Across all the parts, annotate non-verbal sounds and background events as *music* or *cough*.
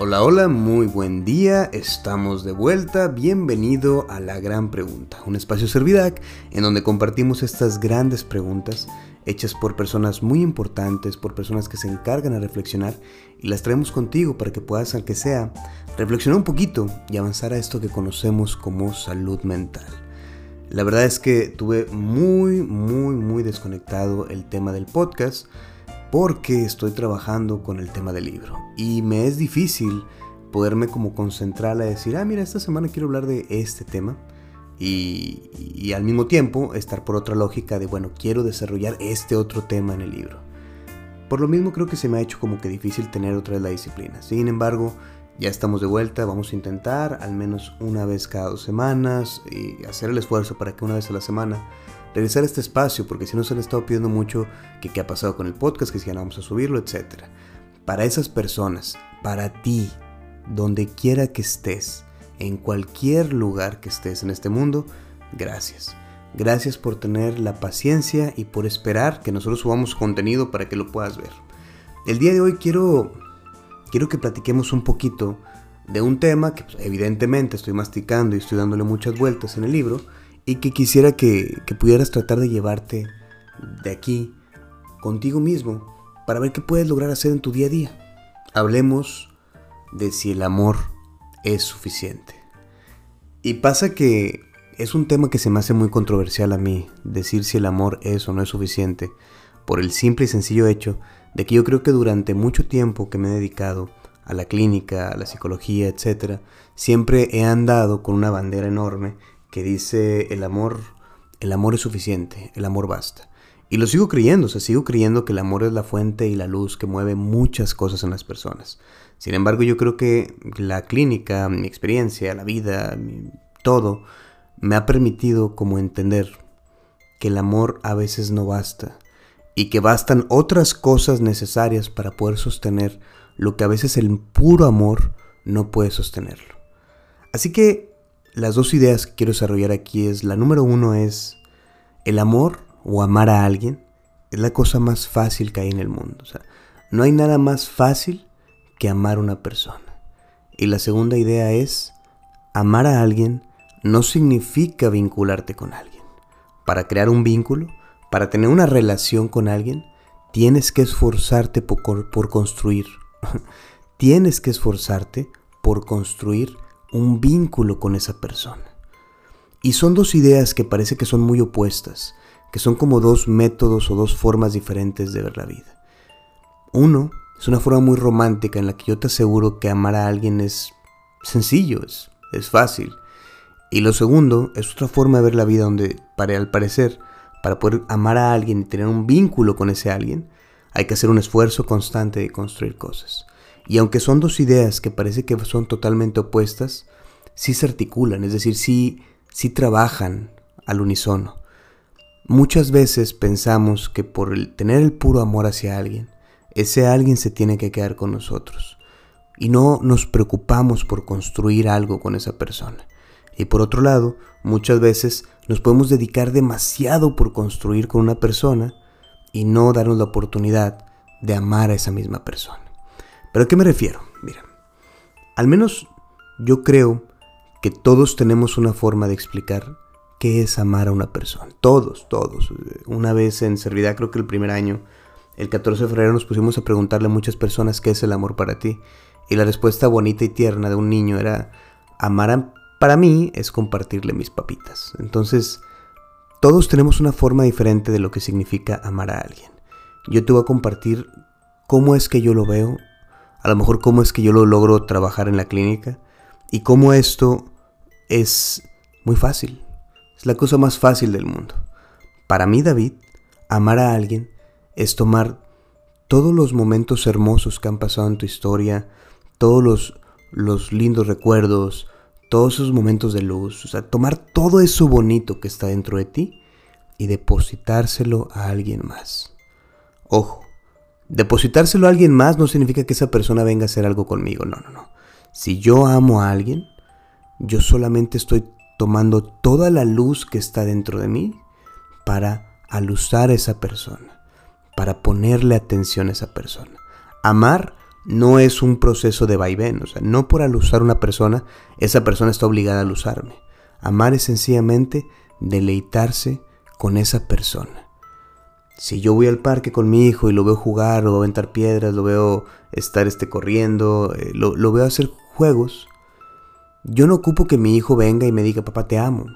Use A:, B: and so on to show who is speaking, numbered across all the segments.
A: Hola, hola, muy buen día, estamos de vuelta, bienvenido a La Gran Pregunta, un espacio Servidac en donde compartimos estas grandes preguntas hechas por personas muy importantes, por personas que se encargan a reflexionar y las traemos contigo para que puedas, aunque sea, reflexionar un poquito y avanzar a esto que conocemos como salud mental. La verdad es que tuve muy, muy, muy desconectado el tema del podcast porque estoy trabajando con el tema del libro y me es difícil poderme como concentrar a decir, ah, mira, esta semana quiero hablar de este tema y, y, al mismo tiempo estar por otra lógica de, bueno, quiero desarrollar este otro tema en el libro. Por lo mismo creo que se me ha hecho como que difícil tener otra vez la disciplina. Sin embargo, ya estamos de vuelta, vamos a intentar al menos una vez cada dos semanas y hacer el esfuerzo para que una vez a la semana regresar este espacio, porque si no se le ha estado pidiendo mucho que qué ha pasado con el podcast, que si ya no vamos a subirlo, etc. Para esas personas, para ti, donde quiera que estés, en cualquier lugar que estés en este mundo, gracias. Gracias por tener la paciencia y por esperar que nosotros subamos contenido para que lo puedas ver. El día de hoy quiero, quiero que platiquemos un poquito de un tema que pues, evidentemente estoy masticando y estoy dándole muchas vueltas en el libro, y que quisiera que, pudieras tratar de llevarte de aquí contigo mismo para ver qué puedes lograr hacer en tu día a día. Hablemos de si el amor es suficiente. Y pasa que es un tema que se me hace muy controversial a mí, decir si el amor es o no es suficiente, por el simple y sencillo hecho de que yo creo que durante mucho tiempo que me he dedicado a la clínica, a la psicología, etc., siempre he andado con una bandera enorme que dice el amor, el amor es suficiente, el amor basta. Y lo sigo creyendo, o sea, sigo creyendo que el amor es la fuente y la luz que mueve muchas cosas en las personas. Sin embargo, yo creo que la clínica, mi experiencia, la vida, todo, me ha permitido como entender que el amor a veces no basta y que bastan otras cosas necesarias para poder sostener lo que a veces el puro amor no puede sostenerlo. Así que las dos ideas que quiero desarrollar aquí es, la número uno es, el amor o amar a alguien es la cosa más fácil que hay en el mundo. No hay nada más fácil que amar a una persona. Y la segunda idea es, amar a alguien no significa vincularte con alguien. Para crear un vínculo, para tener una relación con alguien, tienes que esforzarte por construir. *laughs* tienes que esforzarte por construir un vínculo con esa persona. Y son dos ideas que parece que son muy opuestas, que son como dos métodos o dos formas diferentes de ver la vida. Uno es una forma muy romántica en la que yo te aseguro que amar a alguien es sencillo, es, es fácil. Y lo segundo es otra forma de ver la vida donde, para, al parecer, para poder amar a alguien y tener un vínculo con ese alguien, hay que hacer un esfuerzo constante de construir cosas. Y aunque son dos ideas que parece que son totalmente opuestas, sí se articulan, es decir, sí, sí trabajan al unísono. Muchas veces pensamos que por tener el puro amor hacia alguien, ese alguien se tiene que quedar con nosotros. Y no nos preocupamos por construir algo con esa persona. Y por otro lado, muchas veces nos podemos dedicar demasiado por construir con una persona y no darnos la oportunidad de amar a esa misma persona. ¿Pero a qué me refiero? Mira, al menos yo creo que todos tenemos una forma de explicar qué es amar a una persona. Todos, todos. Una vez en Servidad, creo que el primer año, el 14 de febrero, nos pusimos a preguntarle a muchas personas qué es el amor para ti. Y la respuesta bonita y tierna de un niño era, amar para mí es compartirle mis papitas. Entonces, todos tenemos una forma diferente de lo que significa amar a alguien. Yo te voy a compartir cómo es que yo lo veo a lo mejor cómo es que yo lo logro trabajar en la clínica y cómo esto es muy fácil. Es la cosa más fácil del mundo. Para mí, David, amar a alguien es tomar todos los momentos hermosos que han pasado en tu historia, todos los, los lindos recuerdos, todos esos momentos de luz, o sea, tomar todo eso bonito que está dentro de ti y depositárselo a alguien más. Ojo, Depositárselo a alguien más no significa que esa persona venga a hacer algo conmigo. No, no, no. Si yo amo a alguien, yo solamente estoy tomando toda la luz que está dentro de mí para alusar a esa persona, para ponerle atención a esa persona. Amar no es un proceso de vaivén, o sea, no por alusar a una persona, esa persona está obligada a alusarme. Amar es sencillamente deleitarse con esa persona. Si yo voy al parque con mi hijo y lo veo jugar, o aventar piedras, lo veo estar este, corriendo, eh, lo, lo, veo hacer juegos, yo no ocupo que mi hijo venga y me diga, papá, te amo.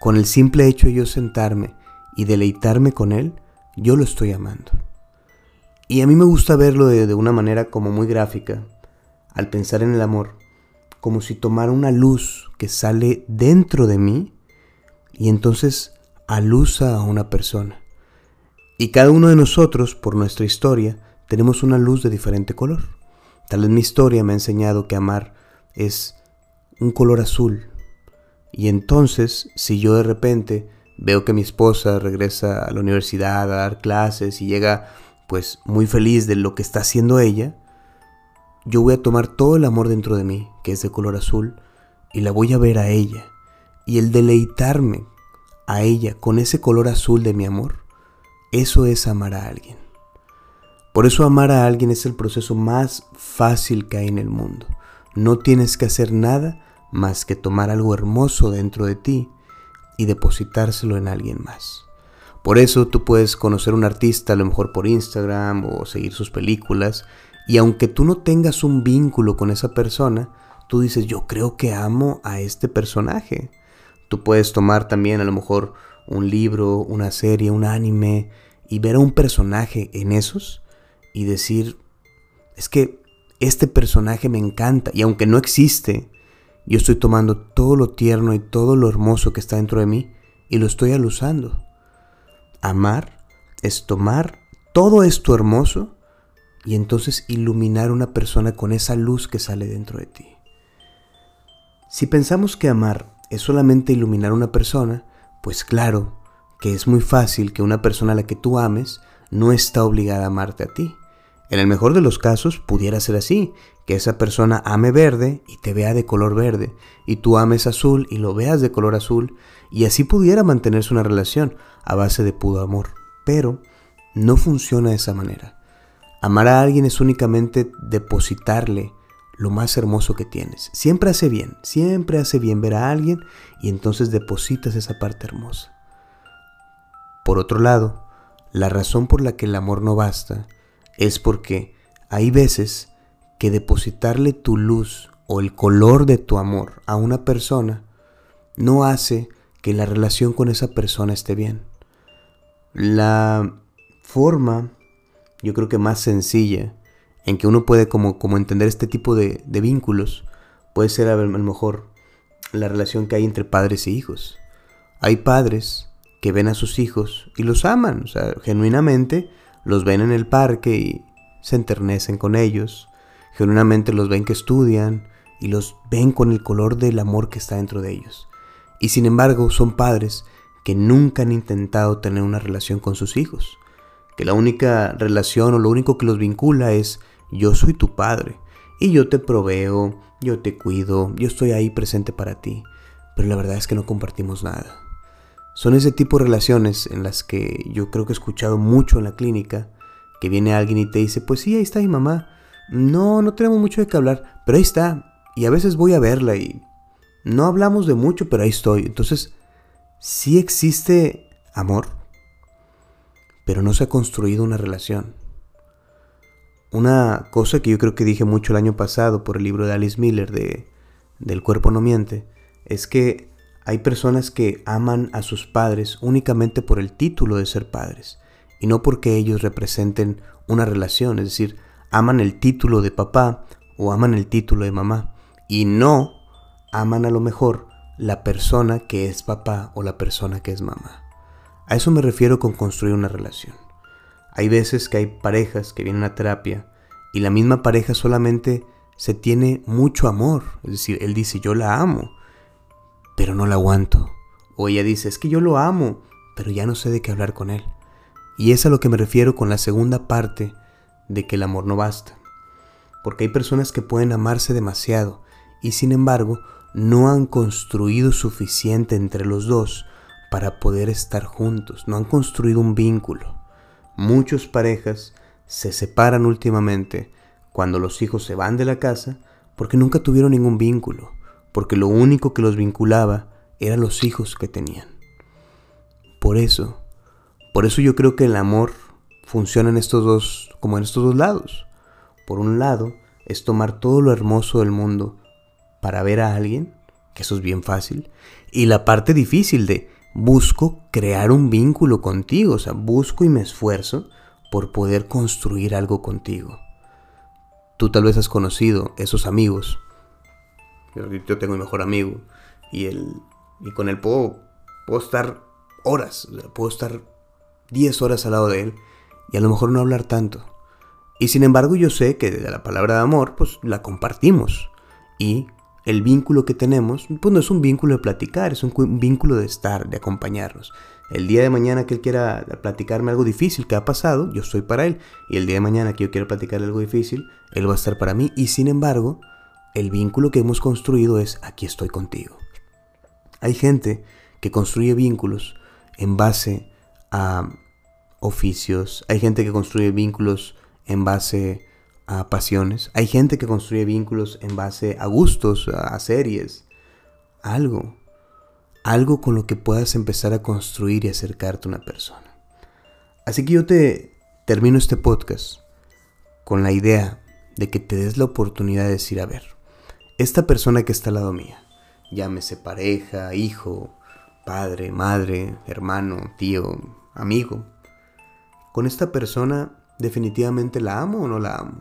A: con el simple hecho de yo sentarme y deleitarme con él, yo lo estoy amando. Y a mí me gusta verlo de, una manera como muy gráfica, al pensar en el amor, como si tomara una luz que sale dentro de mí y entonces alusa a una persona. Y cada uno de nosotros, por nuestra historia, tenemos una luz de diferente color. Tal vez mi historia me ha enseñado que amar es un color azul. Y entonces, si yo de repente veo que mi esposa regresa a la universidad a dar clases y llega pues muy feliz de lo que está haciendo ella, yo voy a tomar todo el amor dentro de mí, que es de color azul, y la voy a ver a ella. Y el deleitarme a ella con ese color azul de mi amor, eso es amar a alguien. Por eso amar a alguien es el proceso más fácil que hay en el mundo. No tienes que hacer nada más que tomar algo hermoso dentro de ti y depositárselo en alguien más. Por eso tú puedes conocer a un artista a lo mejor por Instagram o seguir sus películas y aunque tú no tengas un vínculo con esa persona, tú dices yo creo que amo a este personaje. Tú puedes tomar también a lo mejor un libro, una serie, un anime y ver a un personaje en esos y decir es que este personaje me encanta y aunque no existe, yo estoy tomando todo lo tierno y todo lo hermoso que está dentro de mí y lo estoy alusando. Amar es tomar todo esto hermoso y entonces iluminar a una persona con esa luz que sale dentro de ti. Si pensamos que amar es solamente iluminar a una persona, pues claro que es muy fácil que una persona a la que tú ames no está obligada a amarte a ti. En el mejor de los casos pudiera ser así, que esa persona ame verde y te vea de color verde, y tú ames azul y lo veas de color azul, y así pudiera mantenerse una relación a base de puro amor. Pero no funciona de esa manera. Amar a alguien es únicamente depositarle lo más hermoso que tienes. Siempre hace bien, siempre hace bien ver a alguien y entonces depositas esa parte hermosa. Por otro lado, la razón por la que el amor no basta es porque hay veces que depositarle tu luz o el color de tu amor a una persona no hace que la relación con esa persona esté bien. La forma, yo creo que más sencilla, en que uno puede como, como entender este tipo de, de vínculos, puede ser a lo mejor la relación que hay entre padres e hijos. Hay padres que ven a sus hijos y los aman, o sea, genuinamente los ven en el parque y se enternecen con ellos, genuinamente los ven que estudian y los ven con el color del amor que está dentro de ellos. Y sin embargo son padres que nunca han intentado tener una relación con sus hijos, que la única relación o lo único que los vincula es yo soy tu padre y yo te proveo, yo te cuido, yo estoy ahí presente para ti, pero la verdad es que no compartimos nada. Son ese tipo de relaciones en las que yo creo que he escuchado mucho en la clínica, que viene alguien y te dice, pues sí, ahí está mi mamá. No, no tenemos mucho de qué hablar, pero ahí está. Y a veces voy a verla y no hablamos de mucho, pero ahí estoy. Entonces, sí existe amor, pero no se ha construido una relación. Una cosa que yo creo que dije mucho el año pasado por el libro de Alice Miller de Del cuerpo no miente, es que hay personas que aman a sus padres únicamente por el título de ser padres y no porque ellos representen una relación, es decir, aman el título de papá o aman el título de mamá y no aman a lo mejor la persona que es papá o la persona que es mamá. A eso me refiero con construir una relación. Hay veces que hay parejas que vienen a terapia y la misma pareja solamente se tiene mucho amor. Es decir, él dice, yo la amo, pero no la aguanto. O ella dice, es que yo lo amo, pero ya no sé de qué hablar con él. Y es a lo que me refiero con la segunda parte de que el amor no basta. Porque hay personas que pueden amarse demasiado y sin embargo no han construido suficiente entre los dos para poder estar juntos, no han construido un vínculo. Muchas parejas se separan últimamente cuando los hijos se van de la casa porque nunca tuvieron ningún vínculo, porque lo único que los vinculaba eran los hijos que tenían. Por eso, por eso yo creo que el amor funciona en estos dos, como en estos dos lados. Por un lado, es tomar todo lo hermoso del mundo para ver a alguien, que eso es bien fácil, y la parte difícil de busco crear un vínculo contigo, o sea, busco y me esfuerzo por poder construir algo contigo. Tú tal vez has conocido esos amigos. Yo tengo mi mejor amigo y, él, y con él puedo, puedo estar horas, puedo estar 10 horas al lado de él y a lo mejor no hablar tanto. Y sin embargo yo sé que de la palabra de amor pues la compartimos y el vínculo que tenemos pues no es un vínculo de platicar, es un vínculo de estar, de acompañarnos. El día de mañana que él quiera platicarme algo difícil que ha pasado, yo estoy para él. Y el día de mañana que yo quiera platicarle algo difícil, él va a estar para mí. Y sin embargo, el vínculo que hemos construido es aquí estoy contigo. Hay gente que construye vínculos en base a oficios, hay gente que construye vínculos en base a pasiones, hay gente que construye vínculos en base a gustos, a series, algo algo con lo que puedas empezar a construir y acercarte a una persona. Así que yo te termino este podcast con la idea de que te des la oportunidad de decir, a ver, esta persona que está al lado mía, llámese pareja, hijo, padre, madre, hermano, tío, amigo, con esta persona definitivamente la amo o no la amo.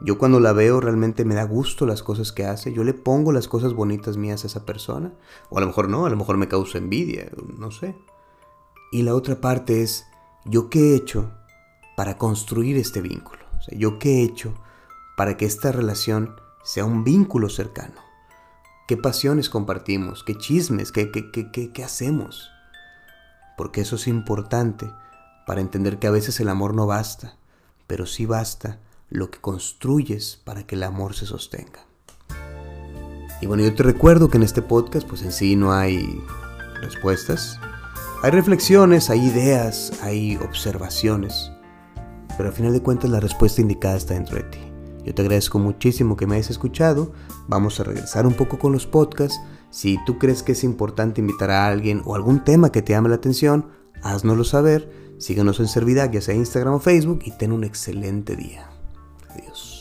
A: Yo cuando la veo realmente me da gusto las cosas que hace, yo le pongo las cosas bonitas mías a esa persona, o a lo mejor no, a lo mejor me causa envidia, no sé. Y la otra parte es, ¿yo qué he hecho para construir este vínculo? ¿yo qué he hecho para que esta relación sea un vínculo cercano? ¿Qué pasiones compartimos? ¿Qué chismes? ¿Qué, qué, qué, qué hacemos? Porque eso es importante para entender que a veces el amor no basta, pero sí basta lo que construyes para que el amor se sostenga. Y bueno, yo te recuerdo que en este podcast pues en sí no hay respuestas. Hay reflexiones, hay ideas, hay observaciones. Pero al final de cuentas la respuesta indicada está dentro de ti. Yo te agradezco muchísimo que me hayas escuchado. Vamos a regresar un poco con los podcasts. Si tú crees que es importante invitar a alguien o algún tema que te llame la atención, háznoslo saber. Síguenos en Servidag, ya sea Instagram o Facebook, y ten un excelente día. Adiós.